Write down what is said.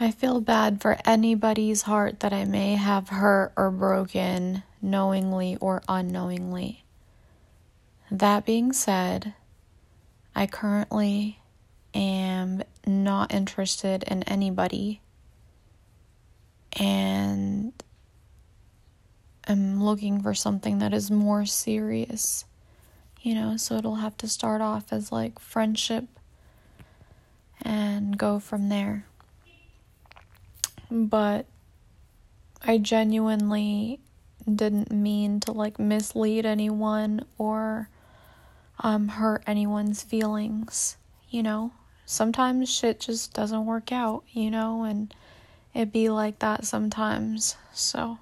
I feel bad for anybody's heart that I may have hurt or broken knowingly or unknowingly. That being said, I currently am not interested in anybody and I'm looking for something that is more serious. You know, so it'll have to start off as like friendship and go from there. But I genuinely didn't mean to like mislead anyone or um, hurt anyone's feelings, you know? Sometimes shit just doesn't work out, you know, and it be like that sometimes. So.